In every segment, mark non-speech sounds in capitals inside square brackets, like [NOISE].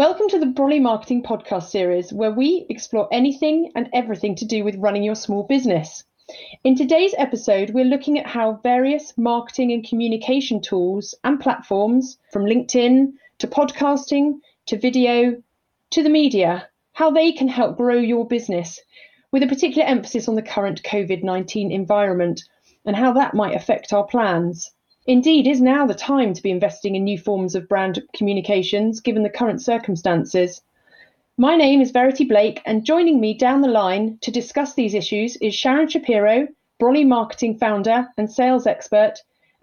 Welcome to the Brolly Marketing Podcast series, where we explore anything and everything to do with running your small business. In today's episode, we're looking at how various marketing and communication tools and platforms, from LinkedIn to podcasting to video to the media, how they can help grow your business, with a particular emphasis on the current COVID 19 environment and how that might affect our plans. Indeed, is now the time to be investing in new forms of brand communications given the current circumstances. My name is Verity Blake, and joining me down the line to discuss these issues is Sharon Shapiro, Brolly Marketing founder and sales expert,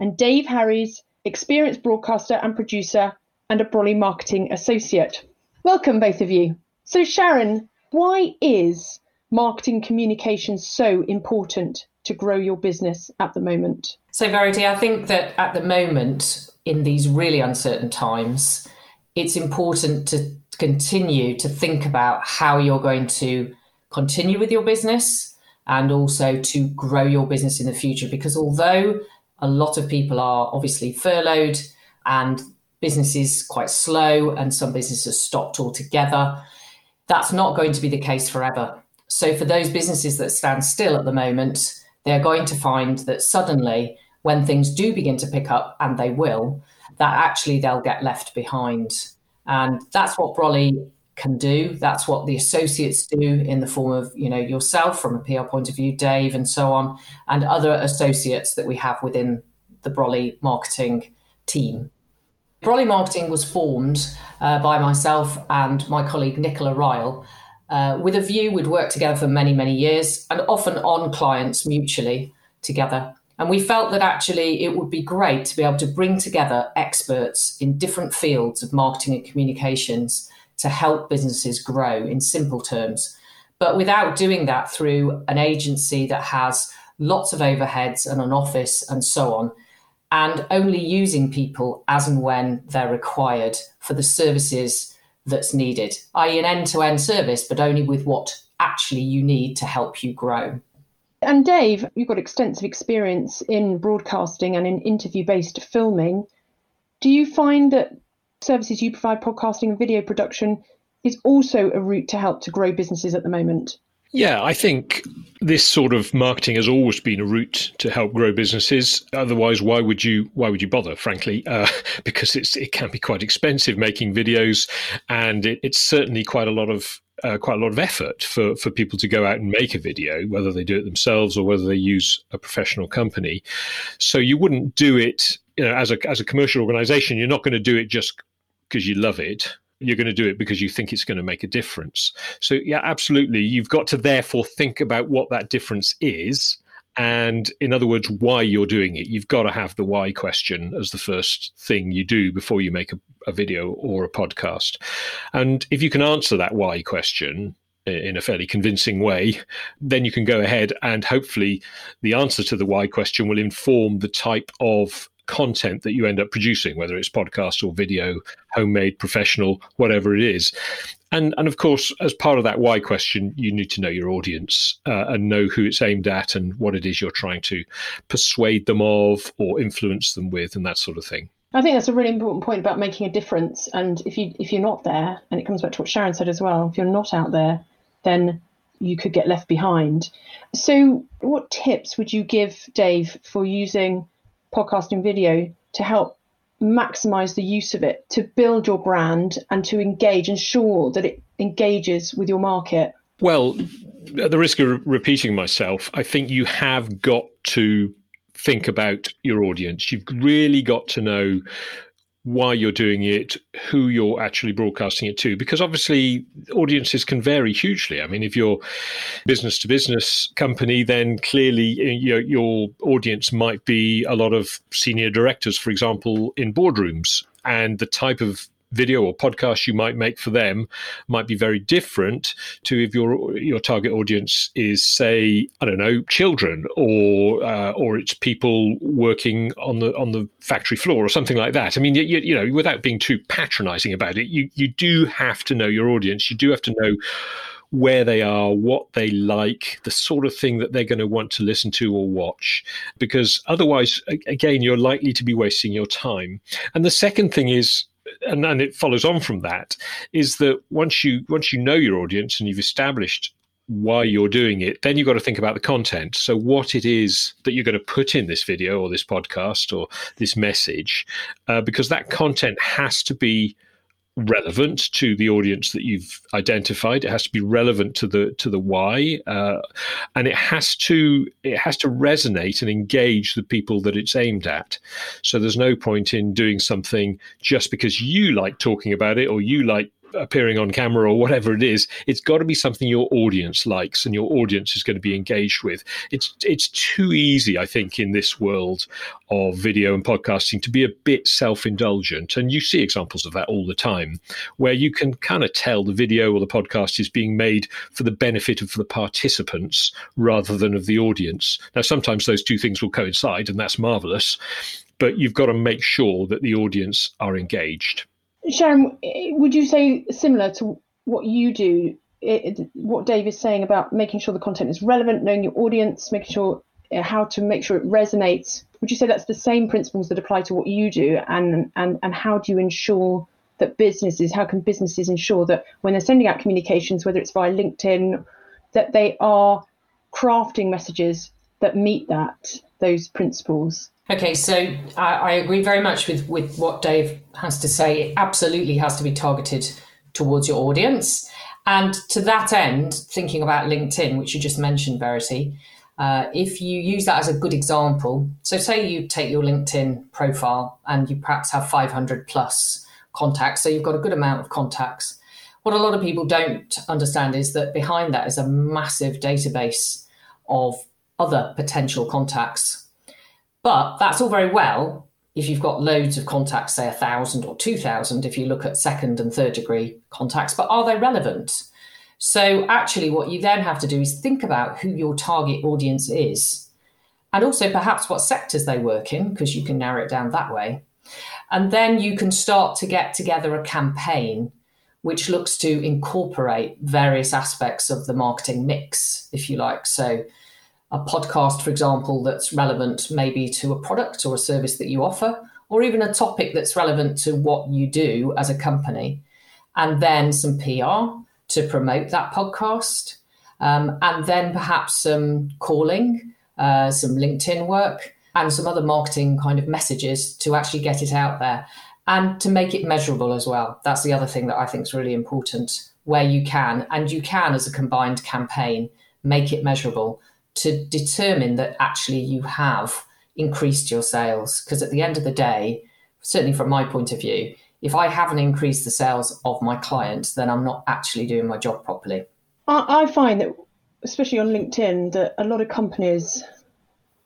and Dave Harries, experienced broadcaster and producer, and a Brolly Marketing associate. Welcome, both of you. So, Sharon, why is marketing communication so important to grow your business at the moment? So, Verity, I think that at the moment, in these really uncertain times, it's important to continue to think about how you're going to continue with your business and also to grow your business in the future. Because although a lot of people are obviously furloughed and business is quite slow and some businesses stopped altogether, that's not going to be the case forever. So, for those businesses that stand still at the moment, they're going to find that suddenly, when things do begin to pick up, and they will, that actually they'll get left behind. And that's what Brolly can do. That's what the associates do in the form of, you know, yourself from a PR point of view, Dave, and so on, and other associates that we have within the Brolly marketing team. Brolly Marketing was formed uh, by myself and my colleague Nicola Ryle uh, with a view we'd worked together for many, many years and often on clients mutually together. And we felt that actually it would be great to be able to bring together experts in different fields of marketing and communications to help businesses grow in simple terms, but without doing that through an agency that has lots of overheads and an office and so on, and only using people as and when they're required for the services that's needed, i.e., an end to end service, but only with what actually you need to help you grow. And Dave, you've got extensive experience in broadcasting and in interview based filming. Do you find that services you provide, podcasting and video production, is also a route to help to grow businesses at the moment? Yeah, I think this sort of marketing has always been a route to help grow businesses. Otherwise, why would you why would you bother? Frankly, [LAUGHS] uh, because it's it can be quite expensive making videos, and it, it's certainly quite a lot of uh, quite a lot of effort for, for people to go out and make a video, whether they do it themselves or whether they use a professional company. So you wouldn't do it, you know, as a as a commercial organization. You're not going to do it just because you love it you're going to do it because you think it's going to make a difference. So, yeah, absolutely. You've got to therefore think about what that difference is. And in other words, why you're doing it. You've got to have the why question as the first thing you do before you make a, a video or a podcast. And if you can answer that why question, in a fairly convincing way, then you can go ahead and hopefully the answer to the why question will inform the type of content that you end up producing, whether it's podcast or video, homemade, professional, whatever it is. And and of course, as part of that why question, you need to know your audience uh, and know who it's aimed at and what it is you're trying to persuade them of or influence them with, and that sort of thing. I think that's a really important point about making a difference. And if you if you're not there, and it comes back to what Sharon said as well, if you're not out there, then you could get left behind. So, what tips would you give Dave for using podcasting video to help maximize the use of it to build your brand and to engage, ensure that it engages with your market? Well, at the risk of repeating myself, I think you have got to think about your audience. You've really got to know why you're doing it, who you're actually broadcasting it to, because obviously audiences can vary hugely. I mean, if you're business to business company, then clearly uh, you know, your audience might be a lot of senior directors, for example, in boardrooms, and the type of video or podcast you might make for them might be very different to if your your target audience is say I don't know children or uh, or it's people working on the on the factory floor or something like that. I mean you, you know without being too patronizing about it you you do have to know your audience. You do have to know where they are, what they like, the sort of thing that they're going to want to listen to or watch, because otherwise, again, you're likely to be wasting your time. And the second thing is and, and it follows on from that is that once you once you know your audience and you've established why you're doing it, then you've got to think about the content. So, what it is that you're going to put in this video or this podcast or this message, uh, because that content has to be relevant to the audience that you've identified. It has to be relevant to the to the why, uh, and it has to it has to resonate and engage the people that it's aimed at. So there's no point in doing something just because you like talking about it or you like appearing on camera or whatever it is, it's got to be something your audience likes and your audience is going to be engaged with. It's it's too easy, I think, in this world of video and podcasting to be a bit self-indulgent, and you see examples of that all the time, where you can kind of tell the video or the podcast is being made for the benefit of the participants rather than of the audience. Now, sometimes those two things will coincide, and that's marvelous. But you've got to make sure that the audience are engaged. Sharon, would you say similar to what you do, it, what Dave is saying about making sure the content is relevant, knowing your audience, making sure uh, how to make sure it resonates? Would you say that's the same principles that apply to what you do, and and and how do you ensure that businesses, how can businesses ensure that when they're sending out communications, whether it's via LinkedIn, that they are crafting messages that meet that those principles? Okay, so I, I, agree very much with, with what Dave has to say. It absolutely has to be targeted towards your audience. And to that end, thinking about LinkedIn, which you just mentioned, Verity, uh, if you use that as a good example, so say you take your LinkedIn profile and you perhaps have 500 plus contacts, so you've got a good amount of contacts. What a lot of people don't understand is that behind that is a massive database of other potential contacts but that's all very well if you've got loads of contacts, say a thousand or two thousand, if you look at second and third degree contacts, but are they relevant? So, actually, what you then have to do is think about who your target audience is and also perhaps what sectors they work in, because you can narrow it down that way. And then you can start to get together a campaign which looks to incorporate various aspects of the marketing mix, if you like. So, a podcast, for example, that's relevant maybe to a product or a service that you offer, or even a topic that's relevant to what you do as a company, and then some PR to promote that podcast, um, and then perhaps some calling, uh, some LinkedIn work, and some other marketing kind of messages to actually get it out there and to make it measurable as well. That's the other thing that I think is really important where you can, and you can as a combined campaign make it measurable to determine that actually you have increased your sales. Because at the end of the day, certainly from my point of view, if I haven't increased the sales of my clients, then I'm not actually doing my job properly. I, find that, especially on LinkedIn, that a lot of companies,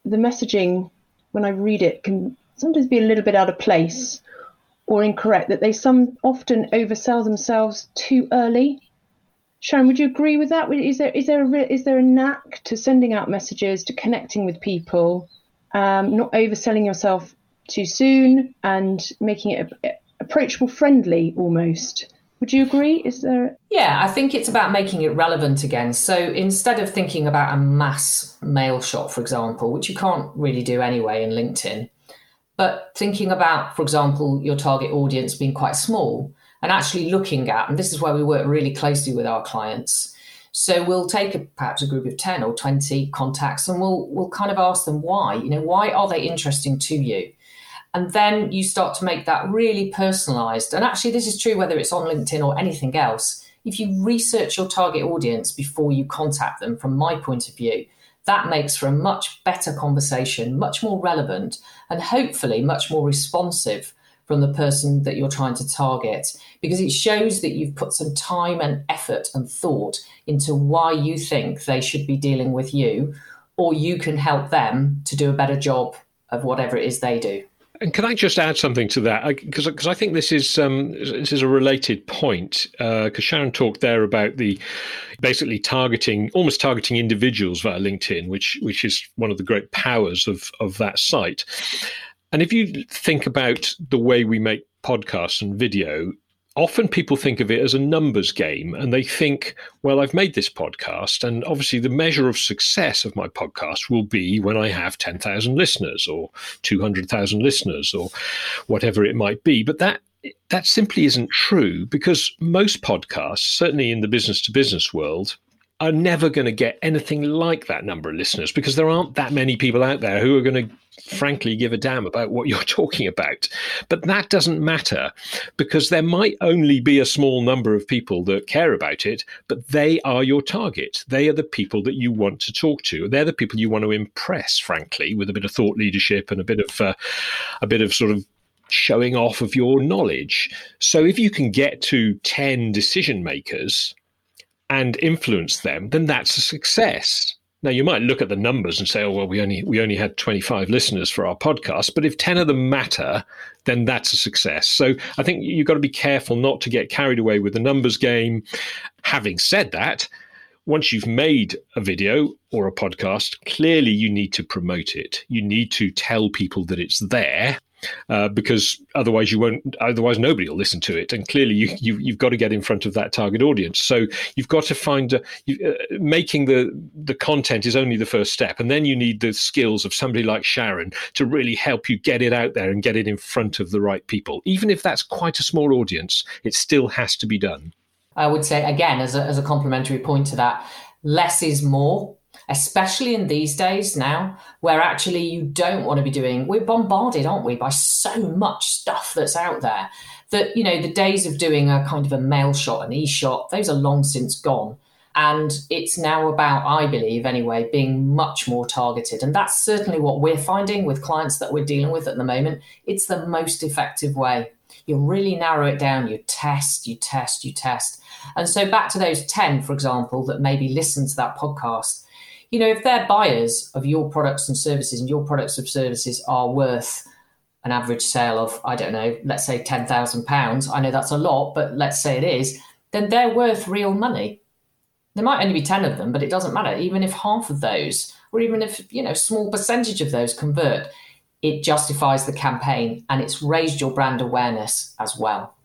the messaging, when I read it, can sometimes be a little bit out of place or incorrect. That they some often oversell themselves too early Sharon, would you agree with that? Is there is there a, is there a knack to sending out messages, to connecting with people, um, not overselling yourself too soon, and making it approachable, friendly almost? Would you agree? Is there? Yeah, I think it's about making it relevant again. So instead of thinking about a mass mail shot, for example, which you can't really do anyway in LinkedIn, but thinking about, for example, your target audience being quite small and actually looking at, and this is where we work really closely with our clients. So we'll take a, perhaps a group of 10 or 20 contacts and we'll, we'll kind of ask them why, you know, why are they interesting to you? And then you start to make that really personalized. And actually, this is true whether it's on LinkedIn or anything else. If you research your target audience before you contact them, from my point of view, that makes for a much better conversation, much more relevant, and hopefully much more responsive from the person that you're trying to target because it shows that you've put some time and effort and thought into why you think they should be dealing with you, or you can help them to do a better job of whatever it is they do. And can I just add something to that? Because because I think this is um, this is a related point. Because uh, Sharon talked there about the basically targeting, almost targeting individuals via LinkedIn, which which is one of the great powers of of that site. And if you think about the way we make podcasts and video, often people think of it as a numbers game and they think, well, I've made this podcast, and obviously the measure of success of my podcast will be when I have 10,000 listeners or 200,000 listeners or whatever it might be. But that that simply isn't true because most podcasts, certainly in the business to business world, are never going to get anything like that number of listeners because there aren't that many people out there who are going to frankly give a damn about what you're [LAUGHS] talking about. But that doesn't matter because there might only be a small number of people that care about it, but they are your target. They are the people that you want to talk to. They're the people you want to impress, frankly, with a bit of thought leadership and a bit of uh, a bit of sort of showing off of your knowledge. So if you can get to 10 decision makers and influence them, then that's a success. Now you might look at the numbers and say, "Oh well, we only we only had 25 listeners for our podcast," but if 10 of them matter, then that's a success. So I think you've got to be careful not to get carried away with the numbers game. Having said that, once you've made a video or a podcast, clearly you need to promote it. You need to tell people that it's there uh, because otherwise you won't. Otherwise, nobody will listen to it. And clearly, you, you have got to get in front of that target audience. So you've got to find a, you, uh, making the the content is only the first step, and then you need the skills of somebody like Sharon to really help you get it out there and get it in front of the right people. Even if that's quite a small audience, it still has to be done. I would say again, as a, as a complementary point to that, less is more especially in these days now, where actually you don't want to be doing, we're bombarded, aren't we, by so much stuff that's out there that, you know, the days of doing a kind of a mail shot, an e shot, those are long since gone. And it's now about, I believe anyway, being much more targeted. And that's certainly what we're finding with clients that we're dealing with at the moment. It's the most effective way. You really narrow it down, you test, you test, you test. And so back to those 10, for example, that maybe listen to that podcast you know, if they're buyers of your products and services and your products and services are worth an average sale of, I don't know, let's say £10,000, I know that's a lot, but let's say it is, then they're worth real money. There might only be 10 of them, but it doesn't matter. Even if half of those, or even if, you know, small percentage of those convert, it justifies the campaign and it's raised your brand awareness as well.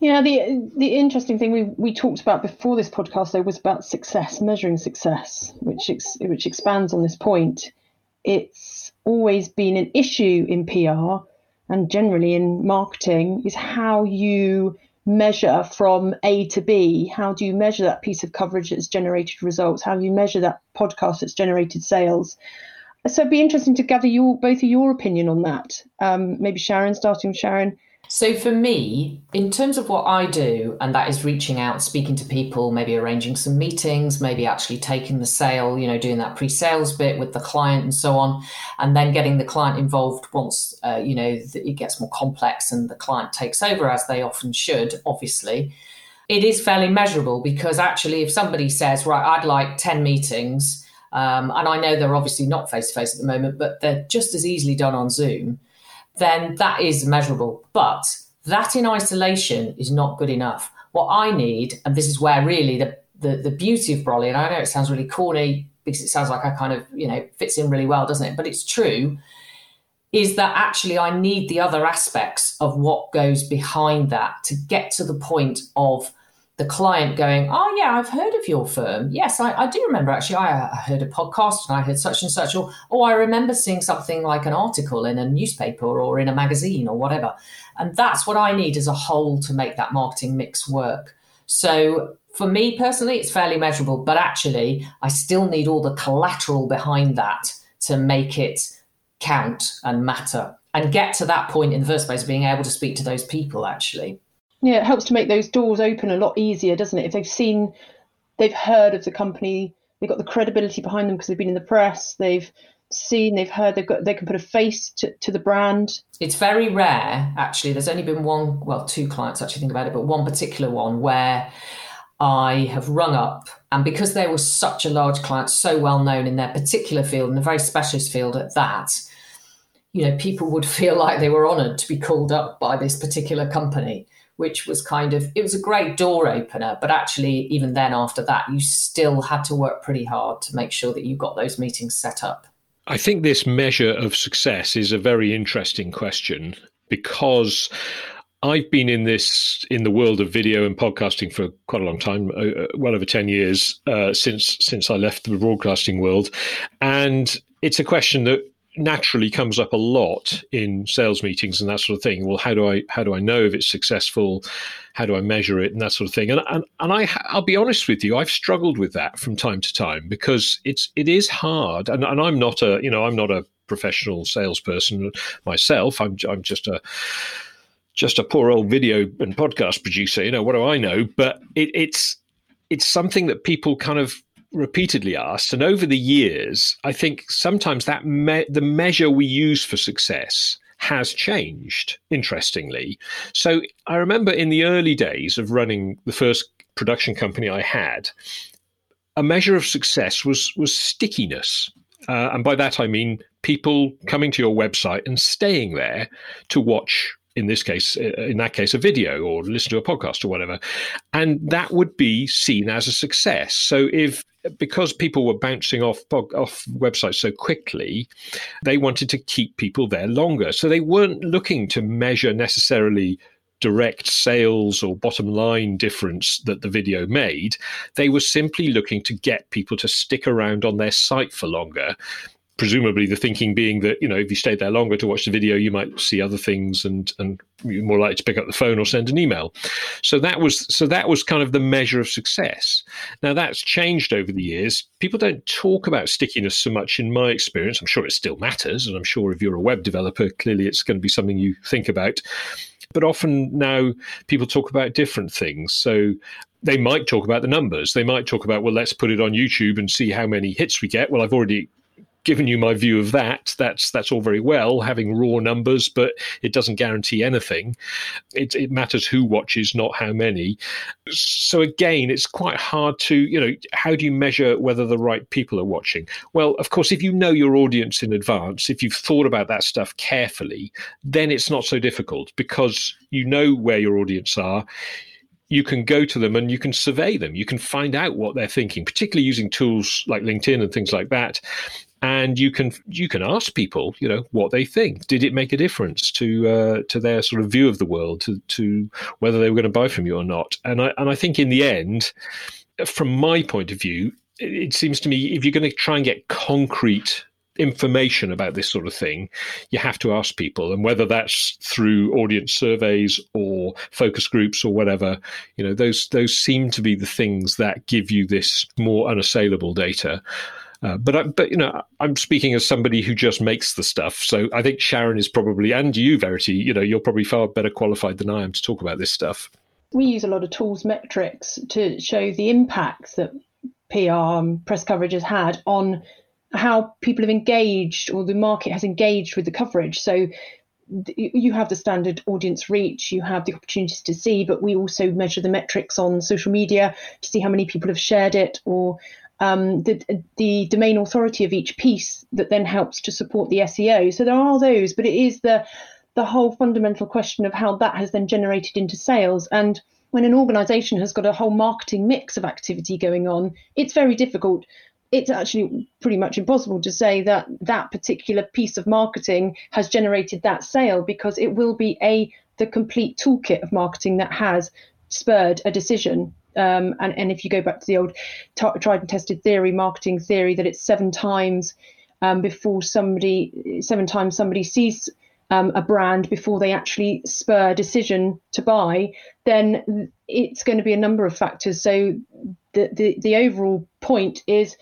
Yeah, the the interesting thing we, we talked about before this podcast though was about success, measuring success, which ex, which expands on this point. It's always been an issue in PR and generally in marketing is how you measure from A to B. How do you measure that piece of coverage that's generated results? How do you measure that podcast that's generated sales? So it'd be interesting to gather your both of your opinion on that. Um, maybe Sharon, starting with Sharon so for me, in terms of what I do, and that is reaching out, speaking to people, maybe arranging some meetings, maybe actually taking the sale, you know, doing that pre-sales bit with the client and so on, and then getting the client involved once, uh, you know, it gets more complex and the client takes over, as they often should, obviously. It is fairly measurable because actually, if somebody says, right, I'd like 10 meetings, um, and I know they're obviously not face to face at the moment, but they're just as easily done on Zoom then that is measurable. But that in isolation is not good enough. What I need, and this is where really the, the, the beauty of Brolly, and I know it sounds really corny because it sounds like I kind of, you know, fits in really well, doesn't it? But it's true, is that actually I need the other aspects of what goes behind that to get to the point of the client going, Oh, yeah, I've heard of your firm. Yes, I, I do remember actually. I, I, heard a podcast and I heard such and such, or, or I remember seeing something like an article in a newspaper or in a magazine or whatever. And that's what I need as a whole to make that marketing mix work. So for me personally, it's fairly measurable, but actually, I still need all the collateral behind that to make it count and matter and get to that point in the first place, being able to speak to those people actually. Yeah, it helps to make those doors open a lot easier, doesn't it? If they've seen, they've heard of the company, they've got the credibility behind them because they've been in the press, they've seen, they've heard, they've got, they can put a face to, to the brand. It's very rare, actually. There's only been one, well, two clients actually think about it, but one particular one where I have rung up, and because they were such a large client, so well known in their particular field, and a very specialist field at that, you know, people would [LAUGHS] feel like they were honoured to be called up by this particular company which was kind of it was a great door opener but actually even then after that you still had to work pretty hard to make sure that you got those meetings set up. I think this measure of success is a very interesting question because I've been in this in the world of video and podcasting for quite a long time, uh, uh well over ten years uh, since since I left the broadcasting world, and it's a question that naturally comes up a lot in sales meetings and that sort of thing. Well, how do I how do I know if it's successful? How do I measure it and that sort of thing? And and, and I I'll be honest with you, I've struggled with that from time to time because it's it is hard. And, and I'm not a you know I'm not a professional salesperson myself. I'm I'm just a just a poor old video and podcast producer. You know what do I know? But it, it's it's something that people kind of repeatedly asked, and over the years, I think sometimes that me- the measure we use for success has changed. Interestingly, so I remember in the early days of running the first production company I had, a measure of success was was stickiness. Uh, and by that I mean people coming to your website and staying there to watch in this case, uh, in that case, a video or listen to a podcast or whatever. And that would be seen as a success. So if because people were bouncing off off websites so quickly, they wanted to keep people there longer. So they weren't looking to measure necessarily direct sales or bottom line difference that the video made. They were simply looking to get people to stick around on their site for longer presumably the thinking being that you know if you stayed there longer to watch the video you might see other things and and you're more likely to pick up the phone or send an email. So that was so that was kind of the measure of success. Now that's changed over the years. People don't talk about stickiness so much in my experience. I'm sure it still matters and i'm sure if you're a web developer clearly it's going to be something you think about. But often now people talk about different things. So they might talk about the numbers. They might talk about, well, let's put it on YouTube and see how many hits we get. Well, I've already given you my view of that. That's that's all very well having raw numbers, but it doesn't guarantee anything. It, it matters who watches, not how many. So again, it's quite hard to you know how do you measure whether the right people are watching? Well, of course, if you know your audience in advance, if you've thought about that stuff carefully, then it's not so difficult because you know where your audience are you can go to them and you can survey them. You can find out what they're thinking, particularly using tools like LinkedIn and things like that and you can you can ask people you know what they think. Did it make a difference to uh, to their sort of view of the world to to whether they were going to buy from you or not? And i and i think in the end from my point of view it seems to me if you're going to try and get concrete information about this sort of thing, you have to ask people, and whether that's through audience surveys or focus groups or whatever, you know, those those seem to be the things that give you this more unassailable data. Uh, but I, but you know, I'm speaking as somebody who just makes the stuff. So I think Sharon is probably, and you, Verity, you know, you're probably far better qualified than I am to talk about this stuff. We use a lot of tools metrics to show the impact that PR and press coverage has had on how people have engaged or the market has engaged with the coverage. So you have the standard audience reach, you have the opportunities to see, but we also measure the metrics on social media to see how many people have shared it or um, the, the domain authority of each piece that then helps to support the SEO. So there are those, but it is the the whole fundamental question of how that has then generated into sales. And when an organization has got a whole marketing mix of activity going on, it's very difficult. It's actually pretty much impossible to say that that particular piece of marketing has generated that sale because it will be a the complete toolkit of marketing that has spurred a decision um, and, and if you go back to the old t- tried and tested theory, marketing theory, that it's seven times um, before somebody, seven times somebody sees um, a brand before they actually spur a decision to buy, then it's going to be a number of factors. So the, the, the overall point is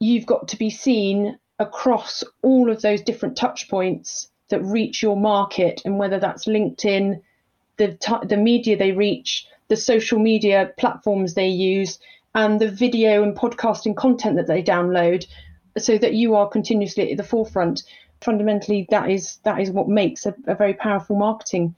you've got to be seen across all of those different touch points that reach your market, and whether that's LinkedIn, the t- the media they reach, the social media platforms they use, and the video and podcasting content that they download, so that you are continuously at the forefront. Fundamentally, that is that is what makes a, a very powerful marketing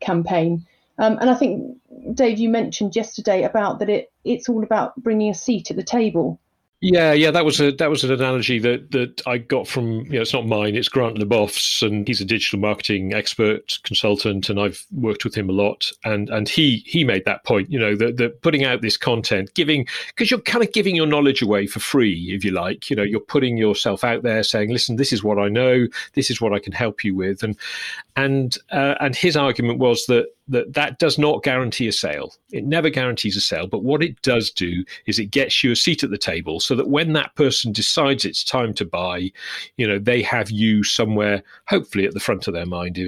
campaign. Um, and I think Dave, you mentioned yesterday about that it it's all about bringing a seat at the table. Yeah, yeah, that was a that was an analogy that that I got from you know it's not mine, it's Grant Leboff's, and he's a digital marketing expert consultant, and I've worked with him a lot, and and he he made that point, you know, that that putting out this content, giving because you're kind of giving your knowledge away for free, if you like, you know, you're putting yourself out there, saying, listen, this is what I know, this is what I can help you with, and and uh, and his argument was that that that does not guarantee a sale. It never guarantees a sale. But what it does do is it gets you a seat at the table so that when that person decides it's time to buy, you know, they have you somewhere, hopefully at the front of their mind,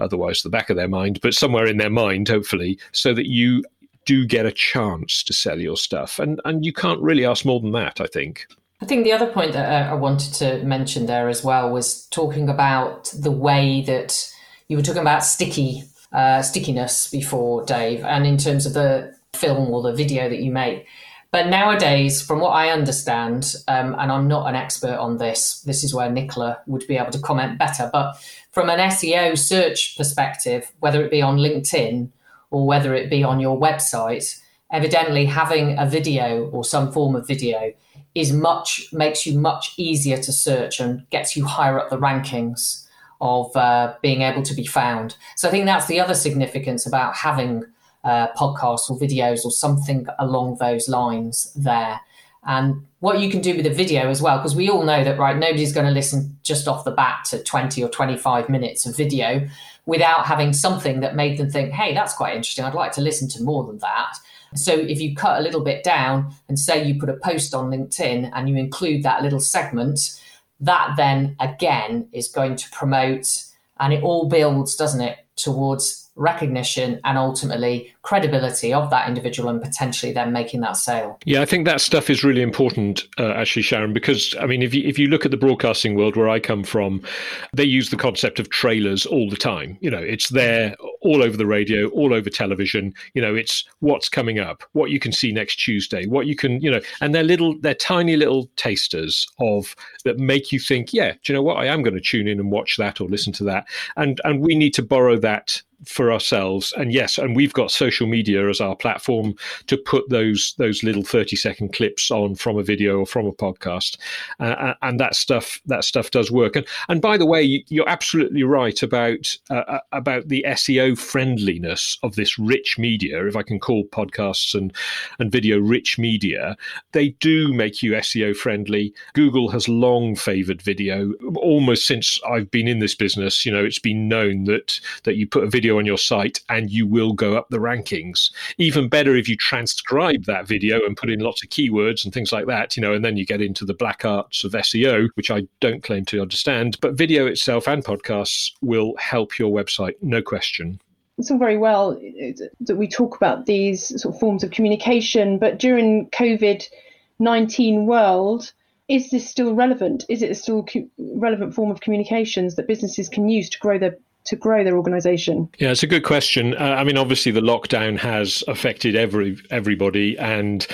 otherwise the back of their mind, but somewhere in their mind, hopefully, so that you do get a chance to sell your stuff. And and you can't really ask more than that, I think. I think the other point that uh, I wanted to mention there as well was talking about the way that you were talking about sticky uh, stickiness before, Dave, and in terms of the film or the video that you make. But nowadays, from what I understand, um, and I'm not an expert on this, this is where Nicola would be able to comment better. But from an SEO search perspective, whether it be on LinkedIn or whether it be on your website, evidently having a video or some form of video is much makes you much easier to search and gets you higher up the rankings of uh, being able to be found. So I think that's the other significance about having uh, podcasts or videos or something along those lines there. And what you can do with a video as well, because we all know that, right, nobody's going to listen just off the bat to 20 or 25 minutes of video without having something that made them think, hey, that's quite interesting. I'd like to listen to more than that. So if you cut a little bit down and say you put a post on LinkedIn and you include that little segment, that then again is going to promote and it all builds, doesn't it, towards recognition and ultimately credibility of that individual and potentially then making that sale. Yeah, I think that stuff is really important, uh, actually, Sharon, because I mean, if you, if you look at the broadcasting world where I come from, they use the concept of trailers all the time. You know, it's there all over the radio, all over television. You know, it's what's coming up, what you can see next Tuesday, what you can, you know, and they're little, they're tiny little tasters of that make you think, yeah, do you know what? I am going to tune in and watch that or listen to that. And and we need to borrow that for ourselves. And yes and we've got social media as our platform to put those those little 30 second clips on from a video or from a podcast. Uh, uh and that stuff that stuff does work. And and by the way you're absolutely right about uh, uh about the SEO friendliness of this rich media if I can call podcasts and and video rich media. They do make you SEO friendly. Google has long favored video. Almost since I've been in this business you know it's been known that that you put a video on your site and you will go up the rankings. Even better if you transcribe that video and put in lots of keywords and things like that, you know, and then you get into the black arts of SEO, which I don't claim to understand. But video itself and podcasts will help your website, no question it's all very well uh, that we talk about these sort of forms of communication, but during COVID 19 world, is this still relevant? Is it a still relevant form of communications that businesses can use to grow their to grow their organization? Yeah, it's a good question. Uh, I mean, obviously, the lockdown has affected every everybody and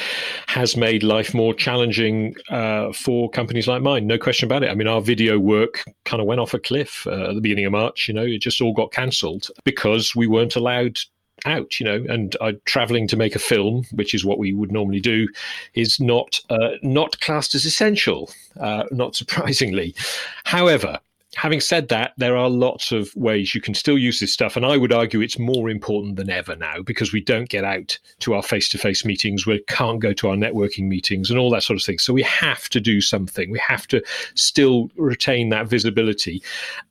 has made life more challenging uh, for companies like mine. No question about it. I mean, our video work kind of went off a cliff uh, at the beginning of March. You know, it just all got cancelled because we weren't allowed out, you know, and uh, traveling to make a film, which is what we would normally do, is not uh, not classed as essential, uh, not [LAUGHS] surprisingly. However, having said that, there are lots of ways you can still use this stuff. And I would argue it's more important than ever now because we don't get out to our face to face meetings. We can't go to our networking meetings and all that sort of thing. So we have to do something. We have to still retain that visibility.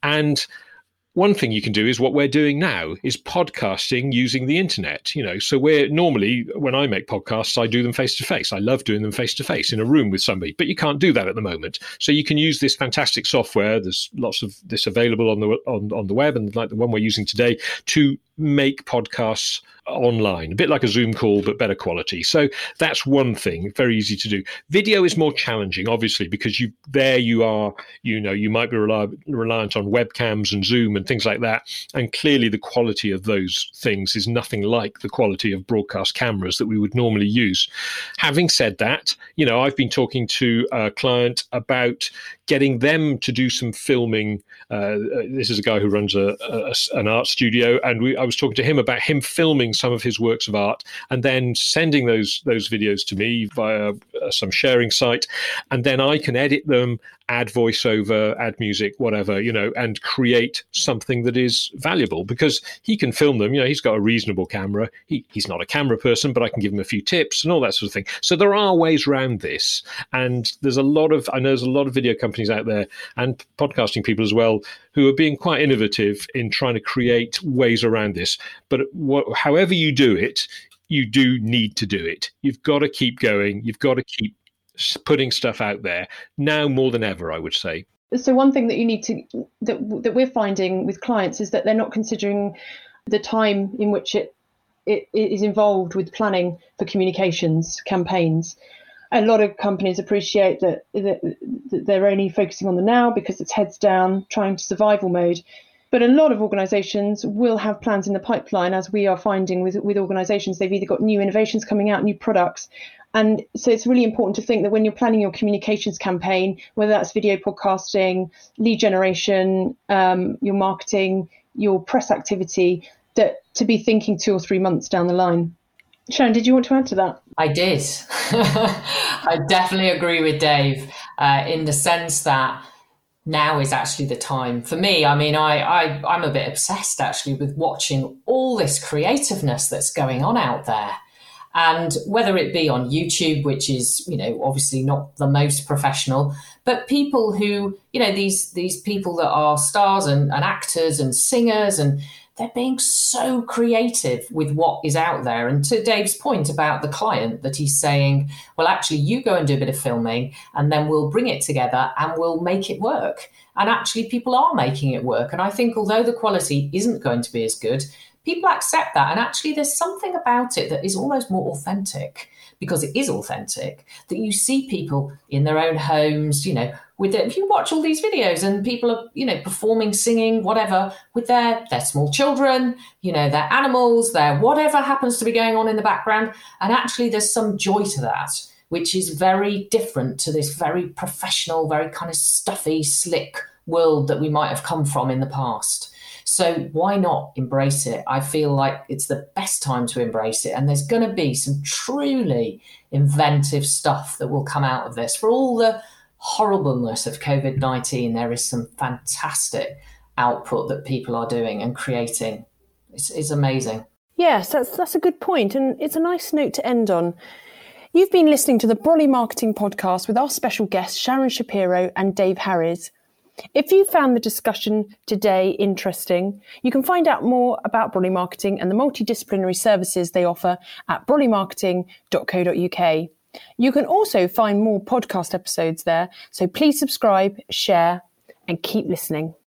And one thing you can do is what we're doing now is podcasting using the internet you know. So we're normally when i make podcasts i do them face to face i love doing them face to face in a room with somebody but you can't do that at the moment. So you can use this fantastic software there's lots of this available on the on, on the web and like the one we're using today to make podcasts online, a bit like a Zoom call, but better quality. So that's one thing, very easy to do. Video is more challenging, obviously, because you there you are, you know, you might be reliant on webcams and Zoom and things like that, and clearly the quality of those things is nothing like the quality of broadcast cameras that we would normally use. Having said that, you know, I've been talking to a client about getting them to do some filming. Uh, this is a guy who runs a, a an art studio, and we, I was talking to him about him filming some of his works of art and then sending those those videos to me via uh, some sharing site, and then I can edit them add voiceover, add music, whatever, you know, and create something that is valuable because he can film them. You know, he's got a reasonable camera. He, he's not a camera person, but I can give him a few tips and all that sort of thing. So there are ways around this. And there's a lot of, I know there's a lot of video companies out there and podcasting people as well who are being quite innovative in trying to create ways around this. But wh- however you do it, you do need to do it. You've got to keep going. You've got to keep putting stuff out there now more than ever, I would say. So one thing that you need to that that we're finding with clients is that they're not considering the time in which it it, it is involved with planning for communications campaigns. A lot of companies appreciate that, that, that they're only focusing on the now because it's heads down, trying to survival mode. But a lot of organisations will have plans in the pipeline, as we are finding with, with organisations. They've either got new innovations coming out, new products. And so it's really important to think that when you're planning your communications campaign, whether that's video podcasting, lead generation, um, your marketing, your press activity, that to be thinking two or three months down the line. Sharon, did you want to add to that? I did. [LAUGHS] I definitely agree with Dave uh, in the sense that now is actually the time for me. I mean, I, I I'm a bit obsessed actually with watching all this creativeness that's going on out there. And whether it be on YouTube, which is, you know, obviously not the most professional, but people who, you know, these these people that are stars and, and actors and singers and they're being so creative with what is out there. And to Dave's point about the client, that he's saying, well, actually, you go and do a bit of filming, and then we'll bring it together and we'll make it work. And actually, people are making it work. And I think, although the quality isn't going to be as good, people accept that. And actually, there's something about it that is almost more authentic because it is authentic that you see people in their own homes, you know, with it. If you watch all these videos and people are, you know, performing, singing, whatever, with their their small children, you know, their animals, their whatever happens to be going on in the background, and actually there's some joy to that, which is very different to this very professional, very kind of stuffy, slick world that we might have come from in the past. So why not embrace it? I feel like it's the best time to embrace it. And there's going to be some truly inventive stuff that will come out of this. For all the horribleness of COVID 19, there is some fantastic output that people are doing and creating. It's, it's amazing. Yes, that's, that's a good point. And it's a nice note to end on. You've been listening to the Brolly Marketing Podcast with our special guests, Sharon Shapiro and Dave Harries. If you found the discussion today interesting, you can find out more about Brolly Marketing and the multidisciplinary services they offer at brollymarketing.co.uk. You can also find more podcast episodes there, so please subscribe, share, and keep listening.